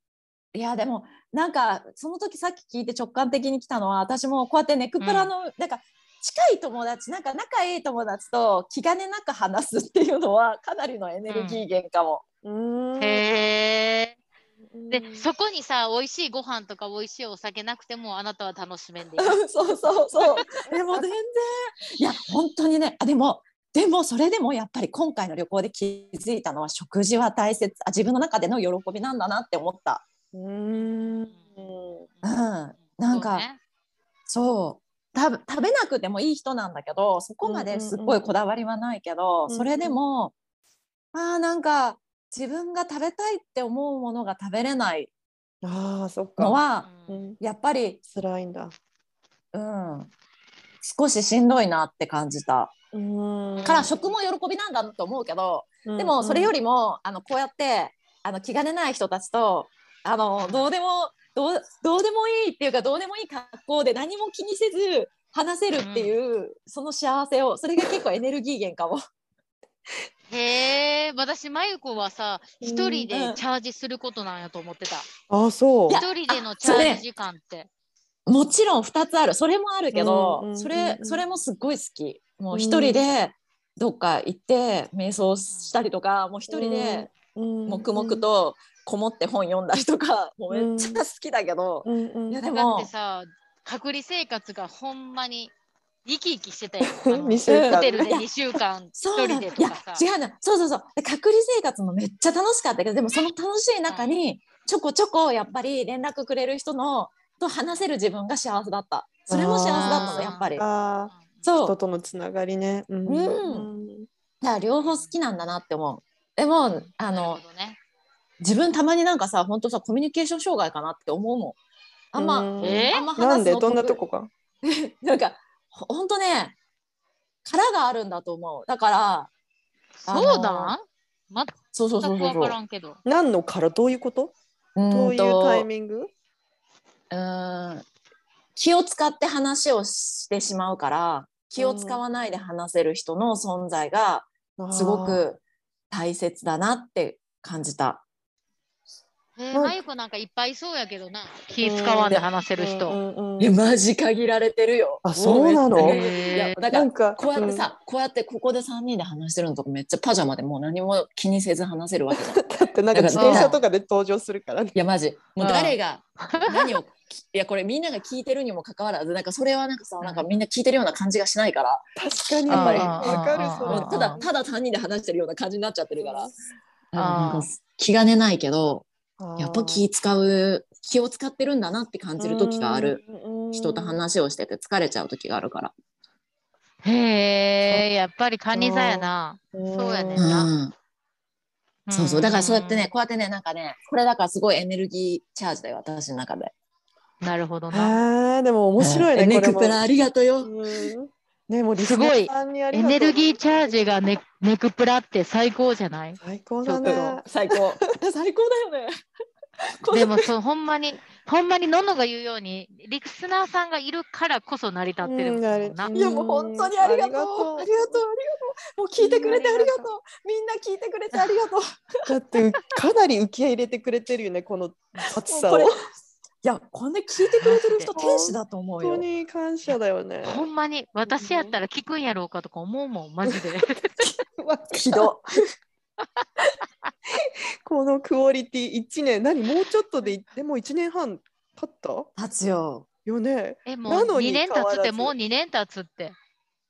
いや、でも、なんか、その時さっき聞いて直感的に来たのは、私もこうやってネクプラの、なんか、近い友達、なんか仲いい友達と気兼ねなく話すっていうのは、かなりのエネルギー源かも。うんへえでうん。そこにさ美味しいご飯とか美味しいお酒なくてもあなたは楽しめんでいい。そうそうそう。でも全然、いや、本当にね、あ、でも、でもそれでもやっぱり今回の旅行で気づいたのは食事は大切。あ自分の中での喜びなんだなって思った。うん。うん、なんかそう食べ食べなくてもいい人なんだけどそこまですっごいこだわりはないけど、うんうんそれでも、あーなんか自分が食べたいって思うものが食べれないああそっか。のはううん。んやっぱり、辛いんだ。うん、少ししんどいなって感じた。うん。から食も喜びなんだと思うけど、でもそれよりもあのこうやってあの気兼ねない人たちとあのどうでもどうどうでもいいっていうかどうでもいい格好で何も気にせず話せるっていう、その幸せをそれが結構エネルギー源かも。へえ私まゆこはさ一人うんでチャージすることなんやと思ってた。ああそう。一人でのチャージ時間って。もちろん2つある。それもあるけど、それそれもすっごい好き。もう一人でどっか行って瞑想したりとかもう一人で黙々とこもって本読んだりとか、もうめっちゃ好きだけど、いやでだっもてさ隔離生活がほんまに生き生きしてたよ あの二週間。ホテルで2週間一 そうな人でとかさ。違うのそうそうそう。で隔離生活もめっちゃ楽しかったけどでもその楽しい中にちょこちょこやっぱり連絡くれる人のと話せる自分が幸せだった。それも幸せだったのやっぱり。ああそう。人とのつながりね。うん。うん。だから両方好きなんだなって思う。でもあのね。自分たまになんかさ本当さコミュニケーション障害かなって思うもん。あんま、うん。えあんまなん話すので？どんなと得こが？意 なんかほほんとね殻があるんだと思う。だからそうだ。全そうそうそうく分そう。そうからんけど。何のからどういうこと？どういうとタイミング？うーん気を使って話をしてしまうから気を使わないで話せる人の存在がすごく大切だなって感じた。えー、ゆこなんかいっぱいいそうやけどな。気使わんで話せる人、うんうんうんえマジ限られてるよ。あそうなの？いやだからなんかこうやってさ、こうやってここで3人で話してるのとかめっちゃパジャマでもう何も気にせず話せるわけじゃん。い だってなんか自転車とかで登場するからね。やマジ。もう誰が何をきいやこれみんなが聞いてるにもかかわらずなんかそれはなんかさなんかみんな聞いてるような感じがしないから、確かに。やっぱりわかるただただ3人で話してるような感じになっちゃってるから。あー。なんか気兼ねないけどやっぱ気使う気を使ってるんだなって感じる時がある。人と話をしてて疲れちゃう時があるから。へえやっぱりカニ座やな。そうやねんうな、ん、そうそう。だからそうやってねこうやってねなんかねこれだからすごいエネルギーチャージだよ私の中で。なるほどな。でも面白いねえネこれも。クプラありがとうよ。うんねもうリスすごいナーさんにありエネルギーチャージがネネクプラって最高じゃない？最高だね最高 最高だよね。でもそうほんまにほんまにののが言うように、リスナーさんがいるからこそ成り立ってるもんな。うんいやもう本当にありがとう。ありがとう、ありがとう。もう聞いてくれてありがとう。みんな聞いてくれてありがとう。だってかなり受け入れてくれてるよねこの暑さをいや、こんな聞いてくれてる人 天使だと思う本当よ。に感謝だよねほんまに私やったら聞くんやろうかとか思うもん、マジで。ひど。このクオリティ1年何もうちょっとででも1年半経った？立つよ。よねえ、もうなのに2年経つって、もう2年経つって。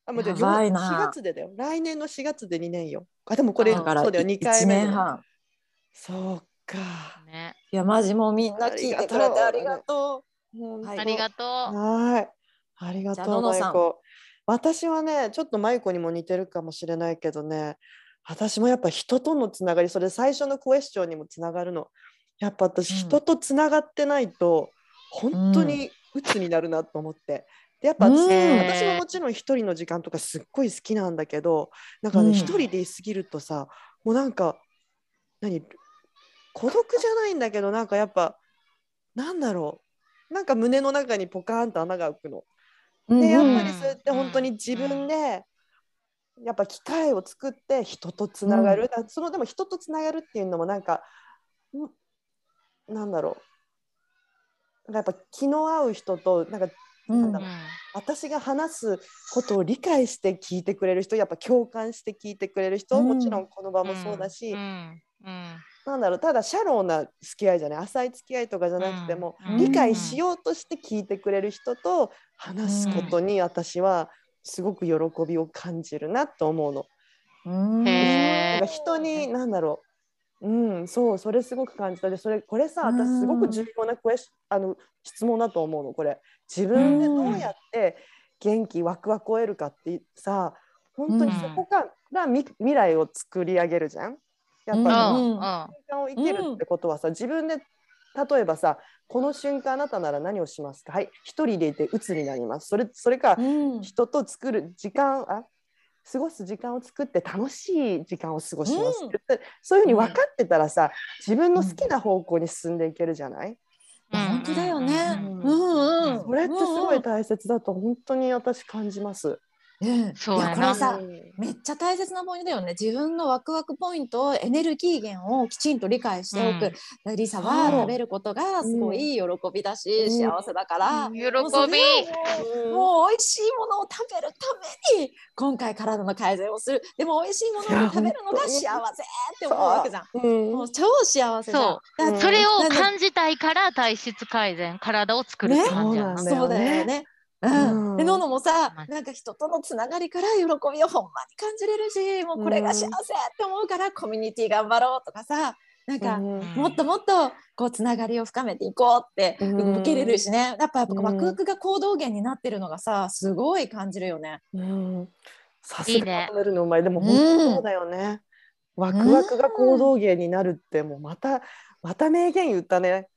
あもうじゃあやばいな4月でだよ来年の4月で2年よあでもこれだからそうだよ2 1回目年半。そうかね。いや、マジもうみんな聞いてくれてありがと本当はいありがとう。はい。ありがとう、ののさん。私はね、ちょっとまゆこにも似てるかもしれないけどね、私もやっぱ人とのつながり、それ最初のクエスチョンにもつながるの。やっぱ私、うん人とつながってないと、本当に鬱になるなと思って。でやっぱうん私,、私ももちろん一人の時間とかすっごい好きなんだけど、なんかね、うん一人でいすぎるとさ、もうなんか、何？孤独じゃないんだけど、なんかやっぱ、なんだろう。なんか胸の中にポカーンと穴が開くの。う。でやっうんぱりそうやって本当に自分でやっぱ機会を作って人とつながる、だそのでも人とつながるっていうのもなんかんなんだろう。なんかやっぱ気の合う人となんかうんなんだろう。私が話すことを理解して聞いてくれる人やっぱ共感して聞いてくれる人、うん。もちろんこの場もそうだし、うんうんなんだろうただシャローな付き合いじゃない？浅い付き合いとかじゃなくても、うん。理解しようとして聞いてくれる人と話すことに私はすごく喜びを感じるなと思うの。うん。か人に何だろう。うんそうそれすごく感じた。でそれこれさ私すごく重要なクエスあの質問だと思うのこれ。自分でどうやって元気ワクワクを得るかってさ本当にそこからみ未来を作り上げるじゃん？やっぱり、うんうん。瞬間を生きるってことはさ、自分で例えばさこの瞬間あなたなら何をしますか？はい。一人でいて鬱になります。それそれかうん。人と作る時間あ過ごす時間を作って楽しい時間を過ごします、うん。ってそういうふうに分かってたらさ自分の好きな方向に進んでいけるじゃない、本当だよね。うん。うんうん。それってすごい大切だと本当に私感じます。うん。そうやないやこれさうん。めっちゃ大切なポイントだよね。自分のワクワクポイントエネルギー源をきちんと理解しておく、リサは食べることがすごい喜びだし、うん。幸せだから、うそれび。をもうもう美味しいものを食べるために今回体の改善をする。でも美味しいものを食べるのが幸せって思うわけじゃん。う。ん。もう超幸せじゃん。そだってそれを感じたいから体質改善、体を作るって感じやな。ね。そうだよね。ううん。ん、でノノもさまあなんか人とのつながりから喜びをほんまに感じれるしもうこれが幸せって思うからコミュニティ頑張ろうとかさなんか、うん。もっともっとこうつながりを深めていこうってうん。受けれるしね。やっぱやっぱうん。ワクワクが行動源になってるのがさすごい感じるよね。うん。さすがまとめるのうまいでもうん。本当そうだよね、ワクワクが行動源になるってもうまたまた名言言ったね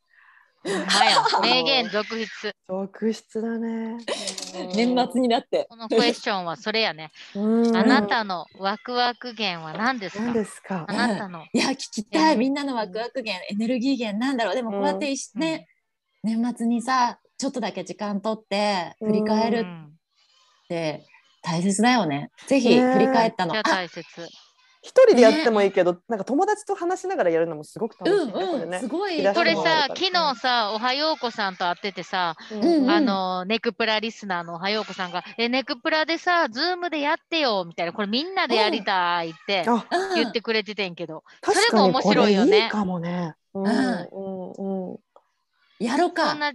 名言続出。続出だね。年末になって。このクエスチョンはそれやね。うん。あなたのワクワク源は何ですか？何ですか？あなたの。いや聞きたい。うんみんなのワクワク源エネルギー源なんだろう。でもこうやってね、年末にさちょっとだけ時間とって振り返るっうんて大切だよね。ぜひ振り返ったの。大切。一人でやってもいいけど、なんか友達と話しながらやるのもすごく楽しいね、うんうん、これねすごい。これさ昨日さ、おはようこさんと会っててさ、うんあの、ネクプラリスナーのおはようこさんが、え、ネクプラでさ、ズームでやってよ、みたいな、これみんなでやりたいって言ってくれててんけど、確それも面かにこれ白いよねいいかもね。うんうんうんやろうかそん。な、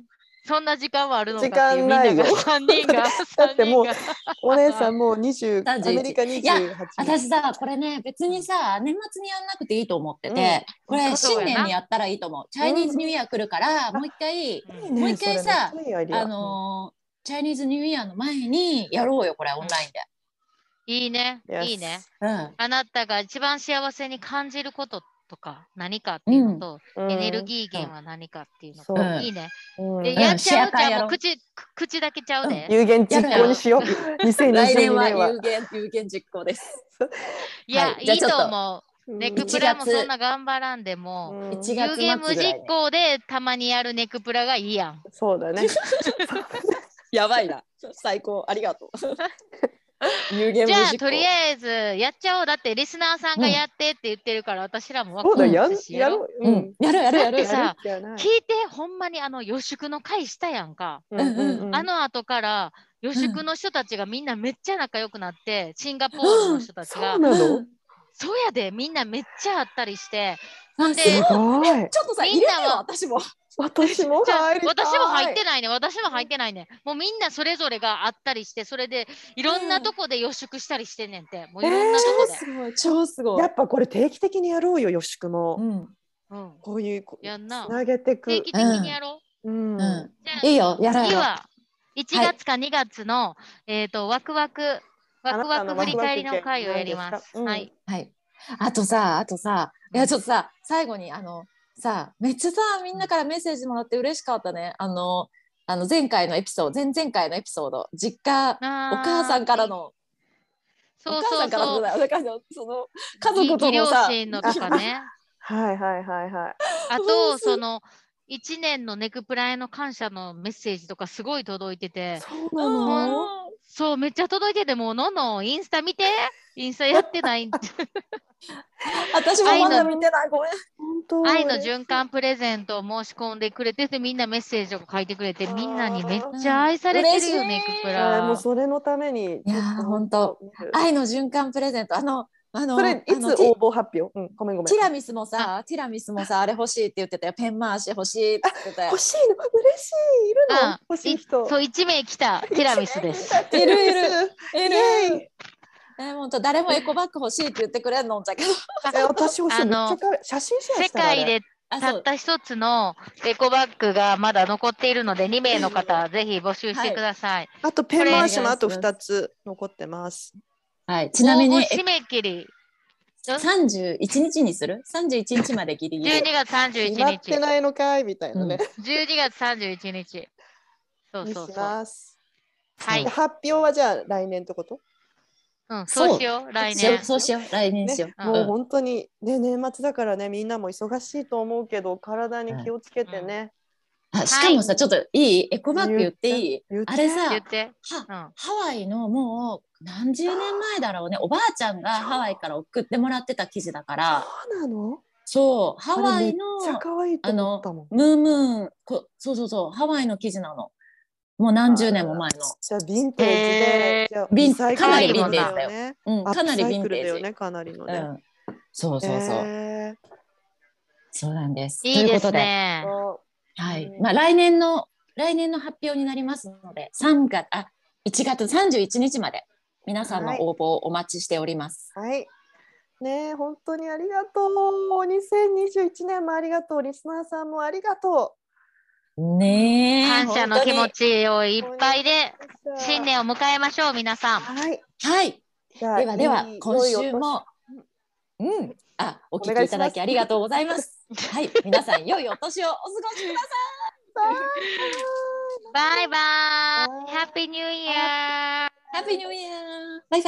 そんな時間はあるのか時っていう間ないよみんなが 3 人が、だってもう3人がお姉さんもう20 31アメリカ28いや私さこれね別にさ年末にやんなくていいと思ってて、これ新年にやったらいいと思う。チャイニーズニューイヤー来るから、もう一回うんもう一回さあのーチャイニーズニューイヤーの前にやろうよこれオンラインで。いいね、いいね。うん。あなたが一番幸せに感じることとか何かっていうのと、うんエネルギー源は何かっていうのと、そういいね。うんで、んやっちゃうじゃもう口、く口だけちゃうで。有言実行にしよう。2022来年は有。言有言実行です。いや、い、いはいじゃあちょっとと思う。ネクプラもそんな頑張らんでも、うん1有月限無実行でたまにやるネクプラがいいやん。そうだね。やばいな最高ありがとう 有限じゃあとりあえずやっちゃおう。だってリスナーさんがやってって言ってるから、私らもワクワそうだやんやろう。う。ん。やるやるやる。だってさ聞いてほんまにあの予祝の会したやんか。うんうんうん。あの後から予祝の人たちがみんなめっちゃ仲良くなって、シンガポールの人たちが、そうなの？そうやでみんなめっちゃ会ったりして。あで。ちょっとさみんなは私も私も じゃあ入りたい。私も入ってないね。私も入ってないね。もうみんなそれぞれがあったりしてそれでいろんなとこで予祝したりしてんねんて。もういろんなとこで、すごい。超すごい。やっぱこれ定期的にやろうよ、よしくも。うん。うん、こういうこやんな。つなげてく。定期的にやろう、うん。うん。じゃあいいよやろうやろう次は1月か2月の、えっ、とワクワクワクワク振り返りの会をやります。ワクワク系。はい。はい。あとさ、あとさ、いや、ちょっとさ、最後に、あの、さ、めっちゃさ、みんなからメッセージもらって嬉しかったね。あの、あの前回のエピソード、前々回のエピソード、実家、お母さんからの、そうそうそう。んからのだ、だからその、家族と義両のさ、親のとかね。はいはいはいはい。あうんと、すその、1年のネクプラへの感謝のメッセージとかすごい届いてて、そうなうんの。そう、めっちゃ届いてて、もう、のんのんインスタ見て、インスタやってない。私もまだ見てない、ごめん。本当。愛の循環プレゼントを申し込んでくれてて、みんなメッセージを書いてくれて、みんなにめっちゃ愛されてるよ、うんネクプはいもうラ。それのために。いいやーほんと。愛の循環プレゼント、あの、あの、それいつ応募発表？うん、ごめんごめん。ティラミスもさ、ティラミスもさ、あれ欲しいって言ってたよ。ペン回し欲しいって言ってたよ欲。しいの？嬉しいいるの？あ欲しい人。そう、1名来た、ティラミスです。い るいる。いる。え、本当誰もエコバッグ欲しいって言ってくれんの？んじゃけど。え私欲しい。あの写真シェア世界であたった一つのエコバッグがまだ残っているので、2名の方、ぜひ募集してください。あとペン回しもあと2つ残ってます。はい。ちなみに締め切り、三十一日にする？三十一日までギリギリ。12月31決まって日。ないのかいみたいなね。12月31日。そうそうそう。ます。はいで。発表はじゃあ来年ってこと？うん、そうしよう、来年。そうしよう。来年しよう。うんもう本当にね年末だからねみんなも忙しいと思うけど体に気をつけてね。あしかもさ、ちょっといい？エコバッグ言っていい？あれさうん。ハワイのもう何十年前だろうね。おばあちゃんがハワイから送ってもらってた生地だから。そうなの？そう。ハワイのあの。ムームーンこそうそうそう。ハワイの生地なの。もう何十年も前の、じゃあヴィンテージで、えー。じゃあヴィンかなりヴィンテージだよね。うん、かなりヴィンテージ、だよねかなりのね。うん、そうそうそう、へー。そうなんです。いいですということで、はいうんまあ、来年の来年の発表になりますので3月あ1月31日まで皆さんの応募をお待ちしております。はい。ねえ本当にありがとう。2021年もありがとう。リスナーさんもありがとねえ感謝の気持ちをいっぱいで、う。新年を迎えましょう、皆さん。はい。はいじゃあではではいい今週もうんあお聞きいただきありがとうございます。はい皆さん良いお年をお過ごしください。バイバイ。バイハッピーニューイヤー。ハッピーニューイヤーバイバイ